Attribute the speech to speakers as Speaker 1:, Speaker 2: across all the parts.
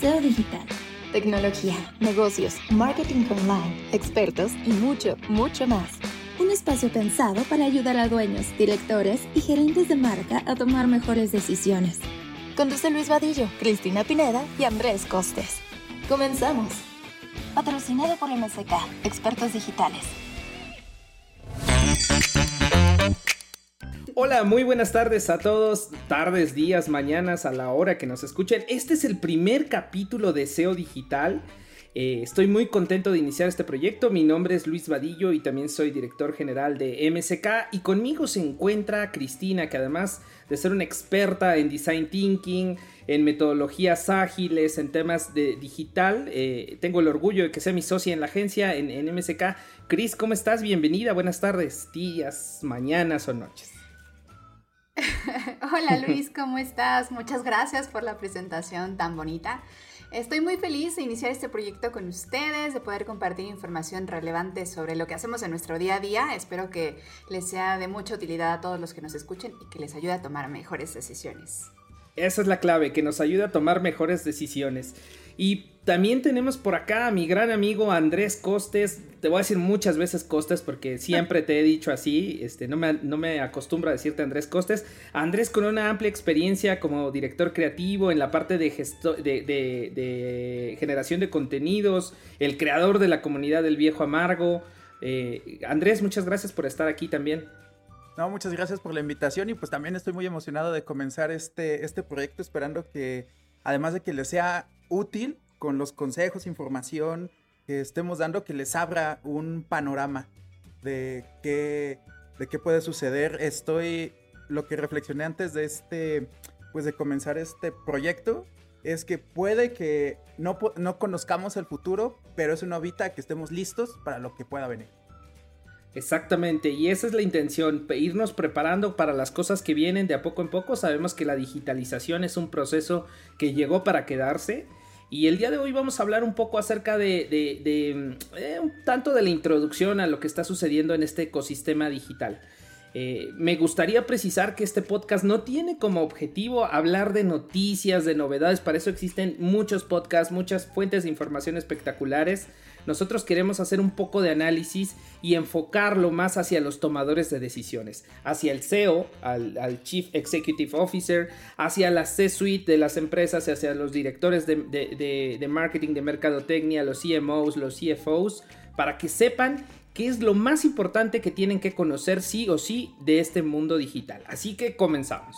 Speaker 1: SEO digital.
Speaker 2: Tecnología, negocios, marketing online, expertos y mucho, mucho más.
Speaker 1: Un espacio pensado para ayudar a dueños, directores y gerentes de marca a tomar mejores decisiones.
Speaker 2: Conduce Luis Vadillo, Cristina Pineda y Andrés Costes. Comenzamos. Patrocinado por MSK, expertos digitales.
Speaker 3: Hola, muy buenas tardes a todos, tardes, días, mañanas, a la hora que nos escuchen. Este es el primer capítulo de SEO Digital. Eh, estoy muy contento de iniciar este proyecto. Mi nombre es Luis Vadillo y también soy director general de MSK. Y conmigo se encuentra Cristina, que además de ser una experta en design thinking, en metodologías ágiles, en temas de digital, eh, tengo el orgullo de que sea mi socia en la agencia, en, en MSK. Cris, ¿cómo estás? Bienvenida, buenas tardes, días, mañanas o noches.
Speaker 4: Hola Luis, ¿cómo estás? Muchas gracias por la presentación tan bonita. Estoy muy feliz de iniciar este proyecto con ustedes, de poder compartir información relevante sobre lo que hacemos en nuestro día a día. Espero que les sea de mucha utilidad a todos los que nos escuchen y que les ayude a tomar mejores decisiones.
Speaker 3: Esa es la clave, que nos ayude a tomar mejores decisiones. Y también tenemos por acá a mi gran amigo Andrés Costes. Te voy a decir muchas veces Costes porque siempre te he dicho así. Este, no, me, no me acostumbro a decirte Andrés Costes. Andrés con una amplia experiencia como director creativo en la parte de, de, generación de contenidos, el creador de la comunidad del viejo amargo. Eh, Andrés, muchas gracias por estar aquí también.
Speaker 5: No, muchas gracias por la invitación y pues también estoy muy emocionado de comenzar este, este proyecto esperando que además de que les sea útil con los consejos, información que estemos dando, que les abra un panorama de qué, de qué puede suceder. Estoy, lo que reflexioné antes de este, pues de comenzar este proyecto, es que puede que no, no conozcamos el futuro, pero eso no evita que estemos listos para lo que pueda venir.
Speaker 3: Exactamente, y esa es la intención, irnos preparando para las cosas que vienen de a poco en poco. Sabemos que la digitalización es un proceso que llegó para quedarse y el día de hoy vamos a hablar un poco acerca de, eh, un tanto de la introducción a lo que está sucediendo en este ecosistema digital. Eh, me gustaría precisar que este podcast no tiene como objetivo hablar de noticias, de novedades, para eso existen muchos podcasts, muchas fuentes de información espectaculares. Nosotros queremos hacer un poco de análisis y enfocarlo más hacia los tomadores de decisiones, hacia el CEO, al, Chief Executive Officer, hacia la C-suite de las empresas, hacia los directores de, de marketing, de mercadotecnia, los CMOs, los CFOs, para que sepan qué es lo más importante que tienen que conocer sí o sí de este mundo digital. Así que comenzamos.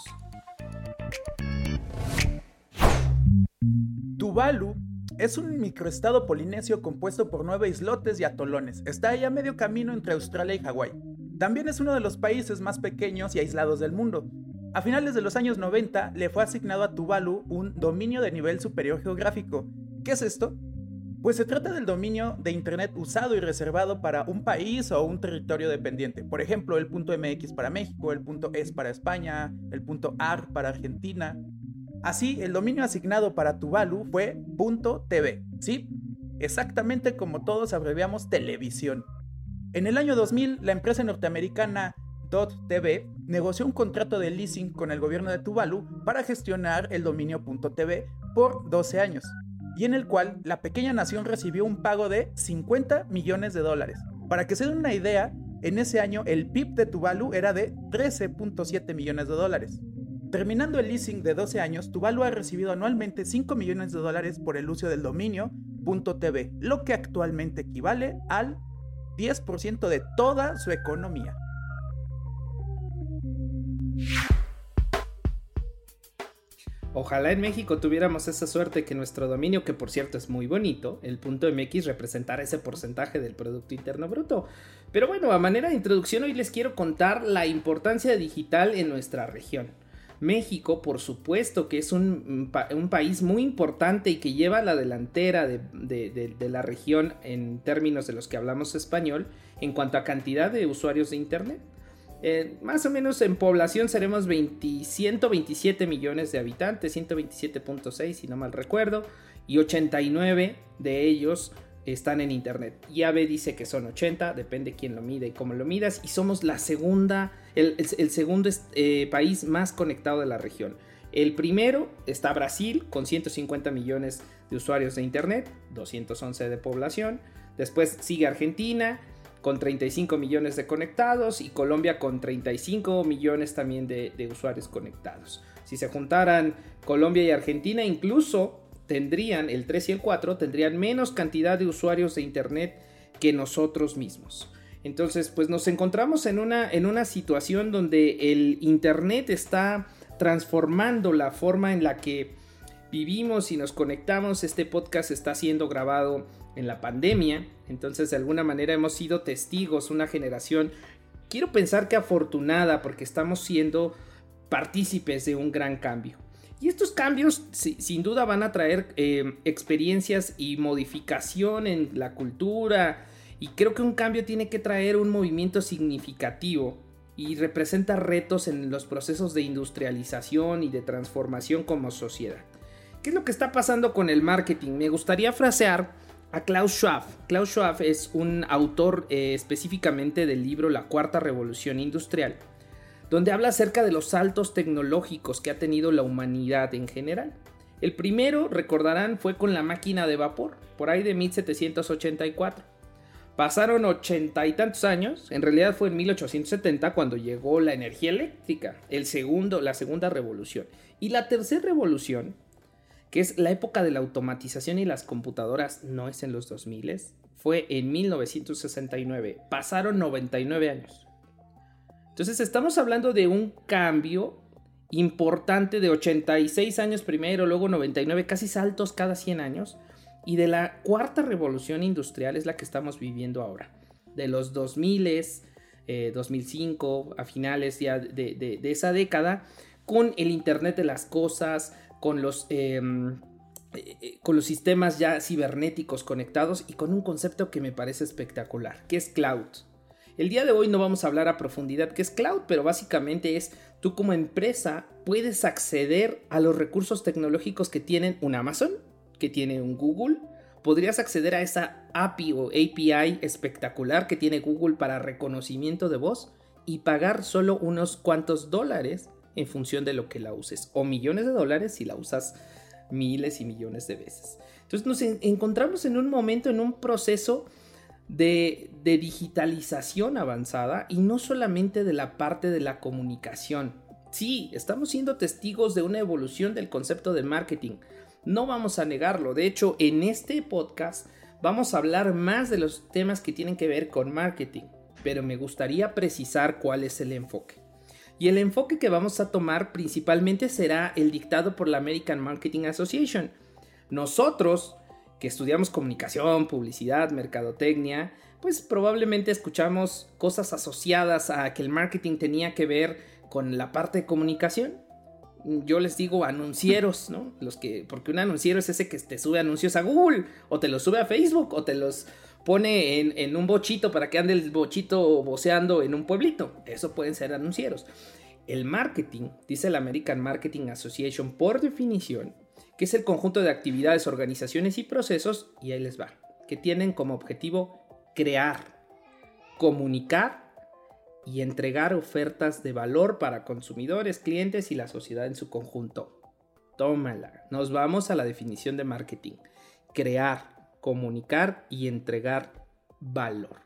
Speaker 5: Tuvalu es un microestado polinesio compuesto por nueve islotes y atolones. Está ahí a medio camino entre Australia y Hawái. También es uno de los países más pequeños y aislados del mundo. A finales de los años 90 le fue asignado a Tuvalu un dominio de nivel superior geográfico. ¿Qué es esto? Pues se trata del dominio de Internet usado y reservado para un país o un territorio dependiente. Por ejemplo, el punto .mx para México, el punto .es para España, el punto .ar para Argentina. Así, el dominio asignado para Tuvalu fue .tv, ¿sí? Exactamente como todos abreviamos televisión. En el año 2000, la empresa norteamericana .tv negoció un contrato de leasing con el gobierno de Tuvalu para gestionar el dominio .tv por 12 años, y en el cual la pequeña nación recibió un pago de 50 millones de dólares. Para que se den una idea, en ese año el PIB de Tuvalu era de 13.7 millones de dólares. Terminando el leasing de 12 años, Tuvalu ha recibido anualmente 5 millones de dólares por el uso del dominio .tv, lo que actualmente equivale al 10% de toda su economía.
Speaker 3: Ojalá en México tuviéramos esa suerte que nuestro dominio, que por cierto es muy bonito, el punto MX representara ese porcentaje del Producto Interno Bruto. Pero bueno, a manera de introducción hoy les quiero contar la importancia digital en nuestra región. México, por supuesto, que es un, país muy importante y que lleva la delantera de, la región en términos de los que hablamos español en cuanto a cantidad de usuarios de Internet. Eh, más o menos en población seremos 127 millones de habitantes, 127.6 si no mal recuerdo, y 89 de ellos están en internet. Yave dice que son 80, depende quién lo mide y cómo lo midas, y somos la segunda, el, segundo eh, país más conectado de la región. El primero está Brasil con 150 millones de usuarios de Internet, 211 de población. Después sigue Argentina con 35 millones de conectados y Colombia con 35 millones también de, usuarios conectados. Si se juntaran Colombia y Argentina, incluso tendrían, el 3 y el 4, tendrían menos cantidad de usuarios de Internet que nosotros mismos. Entonces, pues nos encontramos en una, en una situación donde el Internet está transformando la forma en la que vivimos y nos conectamos. Este podcast está siendo grabado en la pandemia, entonces de alguna manera hemos sido testigos, una generación, quiero pensar que afortunada porque estamos siendo partícipes de un gran cambio. Y estos cambios sin duda van a traer eh, experiencias y modificación en la cultura, y creo que un cambio tiene que traer un movimiento significativo y representa retos en los procesos de industrialización y de transformación como sociedad. ¿Qué es lo que está pasando con el marketing? Me gustaría frasear a Klaus Schwab. Klaus Schwab es un autor eh, específicamente del libro La Cuarta Revolución Industrial, donde habla acerca de los saltos tecnológicos que ha tenido la humanidad en general. El primero, recordarán, fue con la máquina de vapor, por ahí de 1784. Pasaron ochenta y tantos años, en realidad fue en 1870 cuando llegó la energía eléctrica, el segundo, la segunda revolución. Y la tercera revolución, que es la época de la automatización y las computadoras, no es en los 2000, fue en 1969. Pasaron 99 años. Entonces estamos hablando de un cambio importante de 86 años primero, luego 99, casi saltos cada 100 años y de la cuarta revolución industrial es la que estamos viviendo ahora. De los 2000, 2005, eh, a finales ya de, esa década, con el Internet de las Cosas, con los, em, eh, eh, con los sistemas ya cibernéticos conectados y con un concepto que me parece espectacular, que es cloud. El día de hoy no vamos a hablar a profundidad qué es cloud, pero básicamente es tú como empresa puedes acceder a los recursos tecnológicos que tienen un Amazon, que tiene un Google, podrías acceder a esa API o API espectacular que tiene Google para reconocimiento de voz y pagar solo unos cuantos dólares en función de lo que la uses o millones de dólares si la usas miles y millones de veces. Entonces nos encontramos en un momento, en un proceso de, digitalización avanzada y no solamente de la parte de la comunicación. Sí, estamos siendo testigos de una evolución del concepto de marketing, no vamos a negarlo. De hecho, en este podcast vamos a hablar más de los temas que tienen que ver con marketing, pero me gustaría precisar cuál es el enfoque. Y el enfoque que vamos a tomar principalmente será el dictado por la American Marketing Association. Nosotros, que estudiamos comunicación, publicidad, mercadotecnia, pues probablemente escuchamos cosas asociadas a que el marketing tenía que ver con la parte de comunicación yo les digo anuncieros, ¿no? Los que, porque un anunciero es ese que te sube anuncios a Google, o te los sube a Facebook, o te los pone en, un bochito para que ande el bochito voceando en un pueblito. Eso pueden ser anuncieros. El marketing, dice la American Marketing Association por definición, que es el conjunto de actividades, organizaciones y procesos, y ahí les va, que tienen como objetivo crear, comunicar y entregar ofertas de valor para consumidores, clientes y la sociedad en su conjunto. Tómala. Nos vamos a la definición de marketing. Crear, comunicar y entregar valor.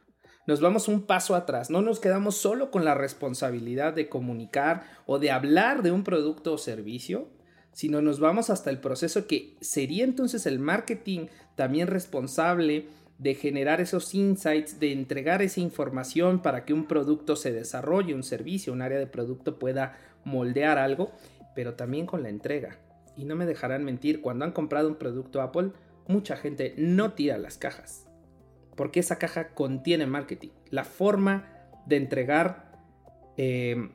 Speaker 3: Nos vamos un paso atrás. No nos quedamos solo con la responsabilidad de comunicar o de hablar de un producto o servicio, sino nos vamos hasta el proceso que sería entonces el marketing también responsable de generar esos insights, de entregar esa información para que un producto se desarrolle, un servicio, un área de producto pueda moldear algo, pero también con la entrega. Y no me dejarán mentir, cuando han comprado un producto Apple, mucha gente no tira las cajas, porque esa caja contiene marketing. La forma de entregar eh,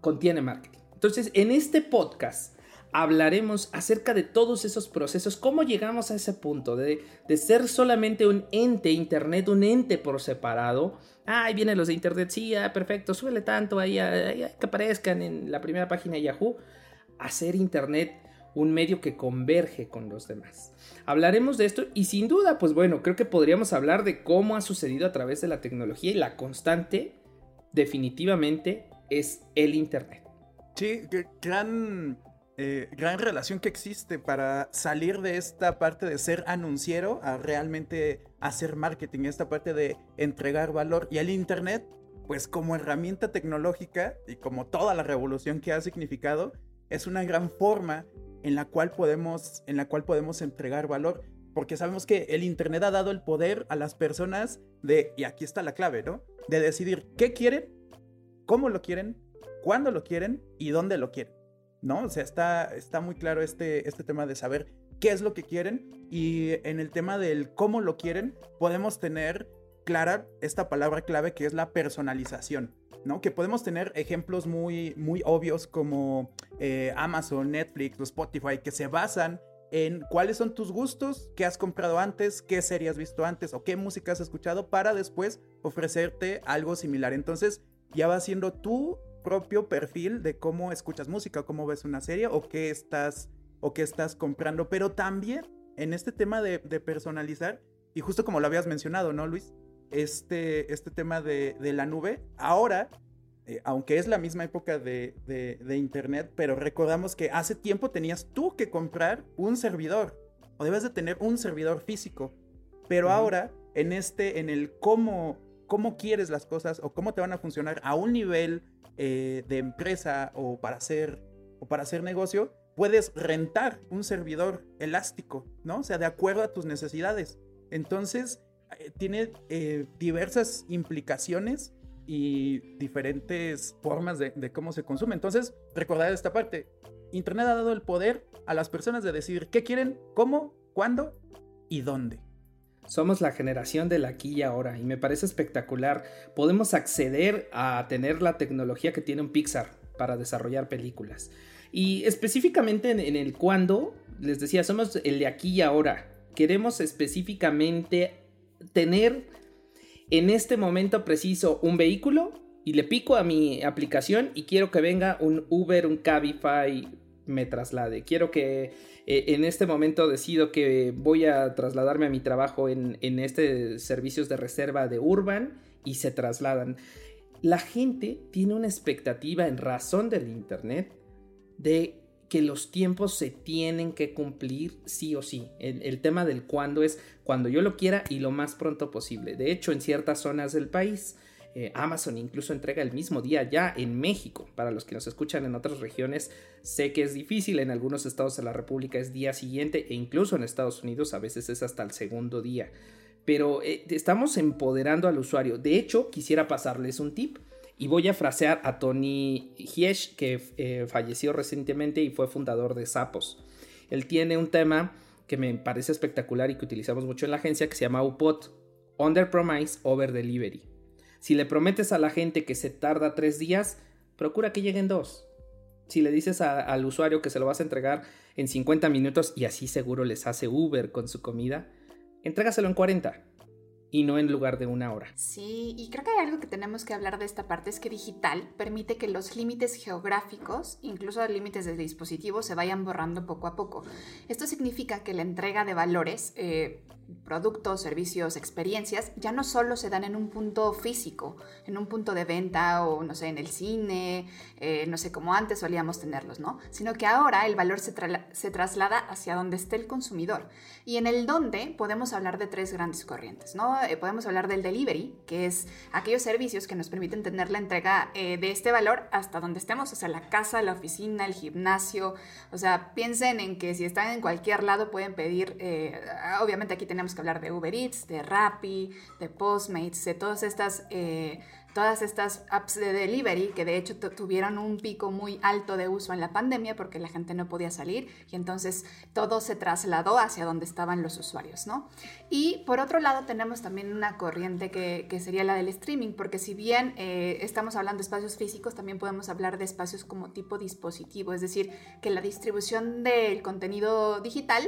Speaker 3: contiene marketing. Entonces, en este podcast hablaremos acerca de todos esos procesos, cómo llegamos a ese punto de, ser solamente un ente Internet, un ente por separado. Ah, ahí vienen los de Internet, sí, ah, perfecto, súbele tanto ahí, que aparezcan en la primera página de Yahoo. Hacer Internet un medio que converge con los demás. Hablaremos de esto y sin duda, pues bueno, creo que podríamos hablar de cómo ha sucedido a través de la tecnología y la constante definitivamente es el Internet.
Speaker 5: Sí, gran eh, gran relación que existe para salir de esta parte de ser anunciero a realmente hacer marketing, esta parte de entregar valor. Y el Internet, pues como herramienta tecnológica y como toda la revolución que ha significado, es una gran forma en la cual podemos, en la cual podemos entregar valor. Porque sabemos que el Internet ha dado el poder a las personas de, y aquí está la clave, ¿no? De decidir qué quieren, cómo lo quieren, cuándo lo quieren y dónde lo quieren. ¿No? O sea, está, está muy claro este, este tema de saber qué es lo que quieren y en el tema del cómo lo quieren podemos tener clara esta palabra clave que es la personalización, ¿no? Que podemos tener ejemplos muy, muy obvios como eh, Amazon, Netflix Spotify que se basan en cuáles son tus gustos, qué has comprado antes, qué serie has visto antes o qué música has escuchado para después ofrecerte algo similar. Entonces ya va siendo tú propio perfil de cómo escuchas música, cómo ves una serie o qué estás, o qué estás comprando. Pero también en este tema de, personalizar, y justo como lo habías mencionado, ¿no, Luis? Este, este tema de, la nube, ahora, eh, aunque es la misma época de, de, Internet, pero recordamos que hace tiempo tenías tú que comprar un servidor, o debes de tener un servidor físico. Pero ahora, en este, en el cómo, cómo quieres las cosas o cómo te van a funcionar a un nivel eh, de empresa o para hacer o para hacer negocio, puedes rentar un servidor elástico, ¿no? O sea, de acuerdo a tus necesidades. Entonces, eh, tiene eh, diversas implicaciones y diferentes formas de, de, cómo se consume. Entonces, recordar esta parte. Internet ha dado el poder a las personas de decidir qué quieren, cómo, cuándo y dónde.
Speaker 3: Somos la generación del aquí y ahora y me parece espectacular. Podemos acceder a tener la tecnología que tiene un Pixar para desarrollar películas. Y específicamente en, el cuando, les decía, somos el de aquí y ahora. Queremos específicamente tener en este momento preciso un vehículo y le pico a mi aplicación y quiero que venga un Uber, un Cabify, me traslade. Quiero que eh, en este momento decido que voy a trasladarme a mi trabajo en, en este servicios de reserva de Urban y se trasladan. La gente tiene una expectativa en razón del Internet de que los tiempos se tienen que cumplir sí o sí. El, el, tema del cuándo es cuando yo lo quiera y lo más pronto posible. De hecho, en ciertas zonas del país eh, Amazon incluso entrega el mismo día ya en México. Para los que nos escuchan en otras regiones, sé que es difícil. En algunos estados de la República es día siguiente e incluso en Estados Unidos a veces es hasta el segundo día. Pero eh, estamos empoderando al usuario. De hecho, quisiera pasarles un tip. Y voy a frasear a Tony Hiesch, que eh, falleció recientemente y fue fundador de Sapos. Él tiene un tema que me parece espectacular y que utilizamos mucho en la agencia que se llama UPOT, Under Promise Over Delivery. Si le prometes a la gente que se tarda tres días, procura que lleguen dos. Si le dices al usuario que se lo vas a entregar en 50 minutos y así seguro les hace Uber con su comida, entrégaselo en 40 y no en lugar de una hora.
Speaker 4: Sí, y creo que hay algo que tenemos que hablar de esta parte, es que digital permite que los límites geográficos, incluso los límites de dispositivos, se vayan borrando poco a poco. Esto significa que la entrega de valores, eh, productos, servicios, experiencias, ya no solo se dan en un punto físico, en un punto de venta o, no sé, en el cine, eh, no sé, como antes solíamos tenerlos, ¿no? Sino que ahora el valor se, se traslada hacia donde esté el consumidor. Y en el donde podemos hablar de tres grandes corrientes, ¿no? Eh, podemos hablar del delivery, que es aquellos servicios que nos permiten tener la entrega eh, de este valor hasta donde estemos, o sea, la casa, la oficina, el gimnasio, o sea, piensen en que si están en cualquier lado pueden pedir, eh, obviamente aquí tenemos que hablar de Uber Eats, de Rappi, de Postmates, de todas estas todas estas apps de delivery que de hecho tuvieron un pico muy alto de uso en la pandemia porque la gente no podía salir y entonces todo se trasladó hacia donde estaban los usuarios, ¿no? Y por otro lado tenemos también una corriente que, que sería la del streaming, porque si bien eh, estamos hablando de espacios físicos, también podemos hablar de espacios como tipo dispositivo, es decir, que la distribución del contenido digital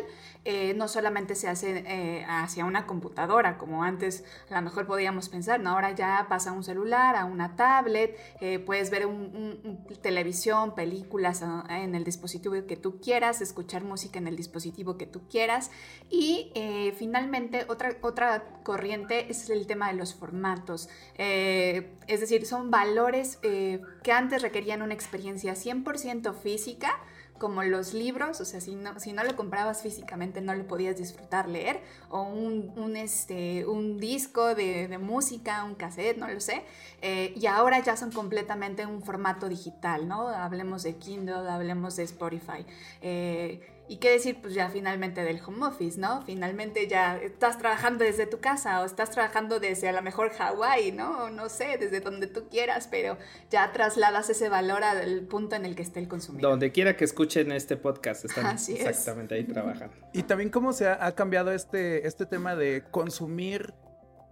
Speaker 4: eh, no solamente se hace eh, hacia una computadora, como antes a lo mejor podíamos pensar, ¿no? Ahora ya pasa a un celular, a una tablet, puedes ver un, televisión, películas en el dispositivo que tú quieras, escuchar música en el dispositivo que tú quieras y finalmente otra, otra corriente es el tema de los formatos. Eh, es decir, son valores eh, que antes requerían una experiencia 100% física como los libros, o sea, si no, si no lo comprabas físicamente no lo podías disfrutar leer, o un, este, un disco de, música, un cassette, no lo sé, eh, y ahora ya son completamente un formato digital, ¿no? Hablemos de Kindle, hablemos de Spotify. Eh, y qué decir, pues ya finalmente del home office, ¿no? Finalmente ya estás trabajando desde tu casa o estás trabajando desde a lo mejor Hawái, ¿no? O no sé, desde donde tú quieras, pero ya trasladas ese valor al punto en el que esté el consumidor.
Speaker 3: Donde quiera que escuchen este podcast, están exactamente ahí trabajando.
Speaker 5: Y también cómo se ha, cambiado este, este tema de consumir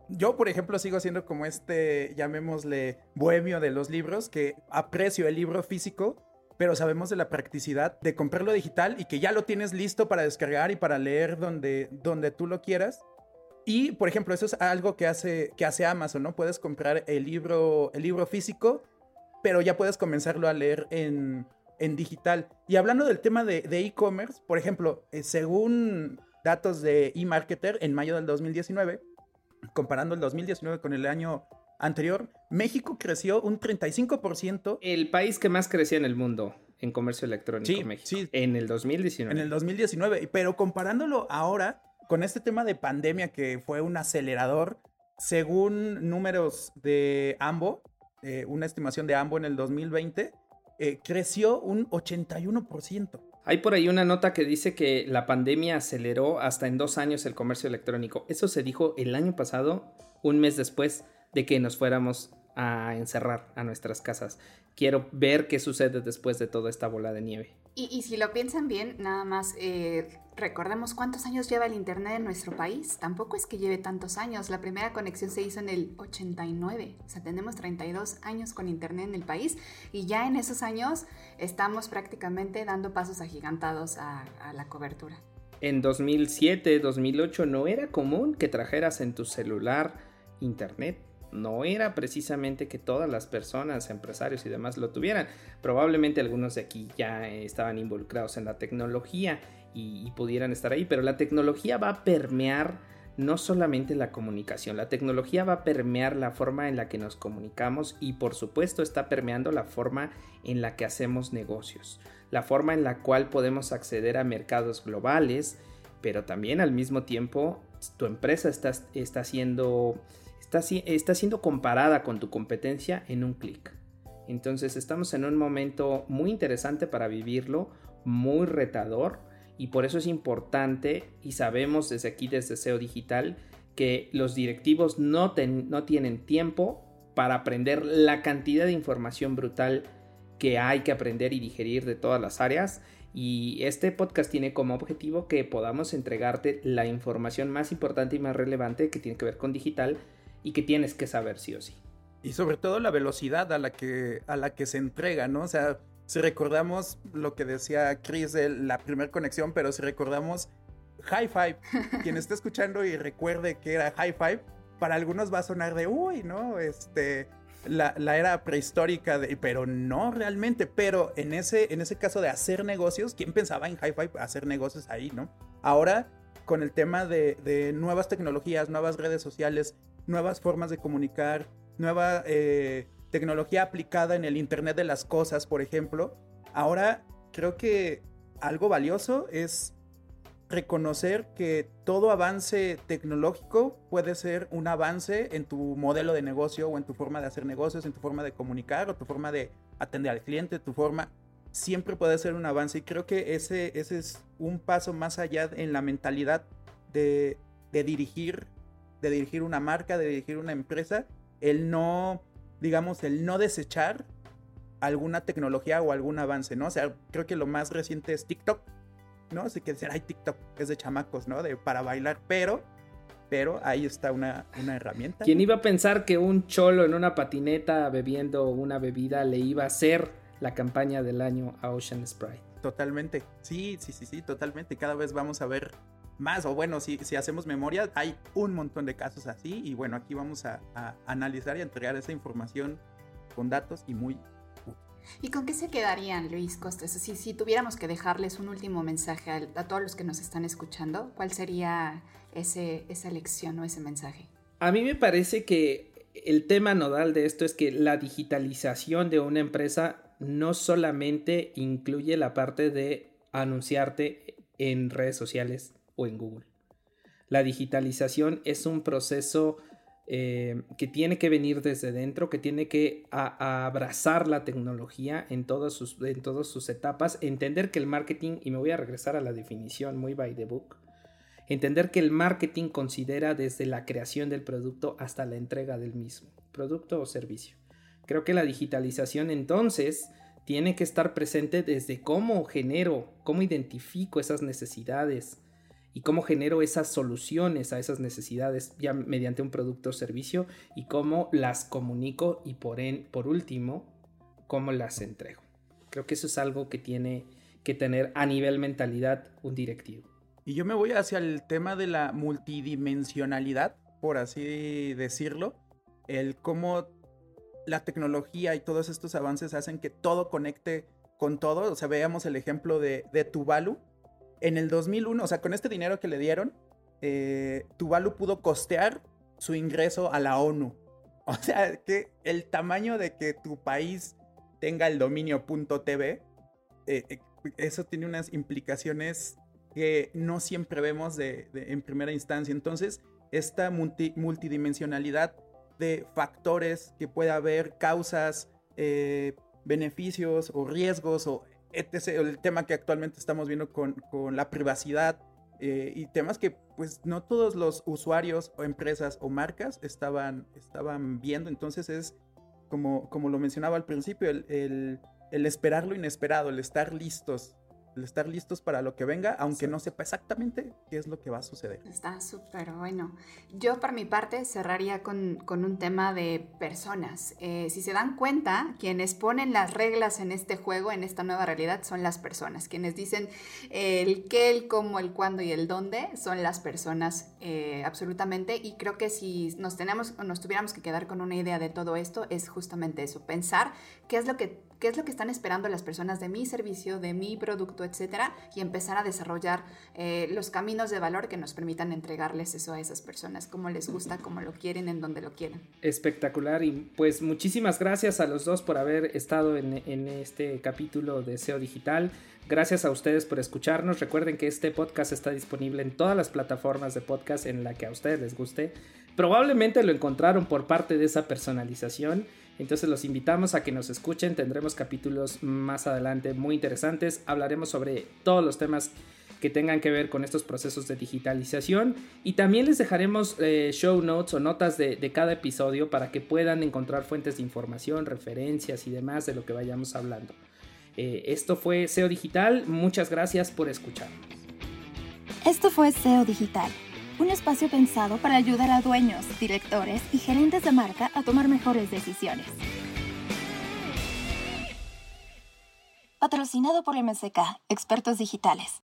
Speaker 5: yo, por ejemplo, sigo siendo como este, llamémosle, bohemio de los libros, que aprecio el libro físico, pero sabemos de la practicidad de comprarlo digital y que ya lo tienes listo para descargar y para leer donde, donde tú lo quieras. Y, por ejemplo, eso es algo que hace, que hace Amazon, ¿no? Puedes comprar el libro, el libro físico, pero ya puedes comenzarlo a leer en, en digital. Y hablando del tema de e-commerce, por ejemplo, eh, según datos de eMarketer en mayo del 2019, comparando el 2019 con el año anterior, México creció un 35%.
Speaker 3: El país que más crecía en el mundo en comercio electrónico, México. Sí. En el 2019.
Speaker 5: En el 2019. Pero comparándolo ahora con este tema de pandemia que fue un acelerador, según números de AMBO, eh, una estimación de AMBO en el 2020, eh, creció un 81%.
Speaker 3: Hay por ahí una nota que dice que la pandemia aceleró hasta en dos años el comercio electrónico. Eso se dijo el año pasado, un mes después de que nos fuéramos a encerrar a nuestras casas. Quiero ver qué sucede después de toda esta bola de nieve.
Speaker 4: Y, si lo piensan bien, nada más eh, recordemos cuántos años lleva el Internet en nuestro país. Tampoco es que lleve tantos años. La primera conexión se hizo en el 89. O sea, tenemos 32 años con Internet en el país y ya en esos años estamos prácticamente dando pasos agigantados a, a la cobertura.
Speaker 3: En 2007, 2008 no era común que trajeras en tu celular Internet no era precisamente que todas las personas, empresarios y demás lo tuvieran. Probablemente algunos de aquí ya estaban involucrados en la tecnología y, pudieran estar ahí, pero la tecnología va a permear no solamente la comunicación, la tecnología va a permear la forma en la que nos comunicamos y por supuesto está permeando la forma en la que hacemos negocios, la forma en la cual podemos acceder a mercados globales, pero también al mismo tiempo tu empresa está, está está, siendo comparada con tu competencia en un clic. Entonces estamos en un momento muy interesante para vivirlo, muy retador y por eso es importante y sabemos desde aquí, desde SEO Digital, que los directivos no, no tienen tiempo para aprender la cantidad de información brutal que hay que aprender y digerir de todas las áreas. Y este podcast tiene como objetivo que podamos entregarte la información más importante y más relevante que tiene que ver con digital y que tienes que saber sí o sí.
Speaker 5: Y sobre todo la velocidad a la que, a la que se entrega, ¿no? O sea, si recordamos lo que decía Chris de la primera conexión, pero si recordamos High Five, quien esté escuchando y recuerde que era High Five, para algunos va a sonar de, uy, ¿no? Este, la, la, era prehistórica, de, pero no realmente. Pero en ese, en ese caso de hacer negocios, ¿quién pensaba en High Five hacer negocios ahí, no? Ahora, con el tema de, de nuevas tecnologías, nuevas redes sociales, nuevas formas de comunicar, nueva eh, tecnología aplicada en el Internet de las Cosas, por ejemplo. Ahora creo que algo valioso es reconocer que todo avance tecnológico puede ser un avance en tu modelo de negocio o en tu forma de hacer negocios, en tu forma de comunicar o tu forma de atender al cliente, tu forma siempre puede ser un avance y creo que ese, es un paso más allá en la mentalidad de dirigir de dirigir una marca, de dirigir una empresa, el no, digamos, el no desechar alguna tecnología o algún avance, ¿no? O sea, creo que lo más reciente es TikTok, ¿no? Así que decir, ay, TikTok es de chamacos, ¿no? De, para bailar, pero, pero ahí está una, una herramienta.
Speaker 3: ¿Quién iba a pensar que un cholo en una patineta bebiendo una bebida le iba a hacer la campaña del año a Ocean Sprite?
Speaker 5: Totalmente, sí, sí, sí, sí, totalmente. Cada vez vamos a ver más, o bueno, si, si hacemos memoria, hay un montón de casos así y bueno, aquí vamos a, analizar y a entregar esa información con datos y muy
Speaker 4: ¿Y con qué se quedarían, Luis Costes? Si, si tuviéramos que dejarles un último mensaje a, todos los que nos están escuchando, ¿cuál sería ese, esa lección o ese mensaje?
Speaker 3: A mí me parece que el tema nodal de esto es que la digitalización de una empresa no solamente incluye la parte de anunciarte en redes sociales o en Google. La digitalización es un proceso eh, que tiene que venir desde dentro, que tiene que abrazar la tecnología en todas, sus, en todas sus etapas, entender que el marketing, y me voy a regresar a la definición muy by the book, entender que el marketing considera desde la creación del producto hasta la entrega del mismo, producto o servicio. Creo que la digitalización entonces tiene que estar presente desde cómo genero, cómo identifico esas necesidades, y cómo genero esas soluciones a esas necesidades ya mediante un producto o servicio y cómo las comunico y por, en, por último, cómo las entrego. Creo que eso es algo que tiene que tener a nivel mentalidad un directivo.
Speaker 5: Y yo me voy hacia el tema de la multidimensionalidad, por así decirlo, el cómo la tecnología y todos estos avances hacen que todo conecte con todo. O sea, veamos el ejemplo de, de Tuvalu, en el 2001, o sea, con este dinero que le dieron, eh, Tuvalu pudo costear su ingreso a la ONU. O sea, que el tamaño de que tu país tenga el dominio .tv, eh, eh, eso tiene unas implicaciones que no siempre vemos de, en primera instancia. Entonces, esta multidimensionalidad de factores que pueda haber, causas, beneficios o riesgos o el tema que actualmente estamos viendo con, la privacidad eh, y temas que pues no todos los usuarios o empresas o marcas estaban, estaban viendo. Entonces es como, como lo mencionaba al principio, el, el esperar lo inesperado, el estar listos estar listos para lo que venga, aunque no sepa exactamente qué es lo que va a suceder.
Speaker 4: Está súper bueno. Yo por mi parte cerraría con, un tema de personas. Eh, si se dan cuenta, quienes ponen las reglas en este juego, en esta nueva realidad, son las personas. Quienes dicen el qué, el cómo, el cuándo y el dónde, son las personas eh, absolutamente. Y creo que si nos, tenemos, nos tuviéramos que quedar con una idea de todo esto, es justamente eso, pensar qué es lo que qué es lo que están esperando las personas de mi servicio, de mi producto, etcétera, y empezar a desarrollar eh, los caminos de valor que nos permitan entregarles eso a esas personas, como les gusta, como lo quieren, en donde lo quieren.
Speaker 3: Espectacular, y pues muchísimas gracias a los dos por haber estado en, en este capítulo de SEO Digital. Gracias a ustedes por escucharnos. Recuerden que este podcast está disponible en todas las plataformas de podcast en la que a ustedes les guste. Probablemente lo encontraron por parte de esa personalización entonces los invitamos a que nos escuchen, tendremos capítulos más adelante muy interesantes, hablaremos sobre todos los temas que tengan que ver con estos procesos de digitalización. Y también les dejaremos eh, show notes o notas de, cada episodio para que puedan encontrar fuentes de información, referencias y demás de lo que vayamos hablando. Eh, esto fue SEO Digital, muchas gracias por escucharnos.
Speaker 2: Esto fue SEO Digital un espacio pensado para ayudar a dueños, directores y gerentes de marca a tomar mejores decisiones. Patrocinado por MSK, expertos digitales.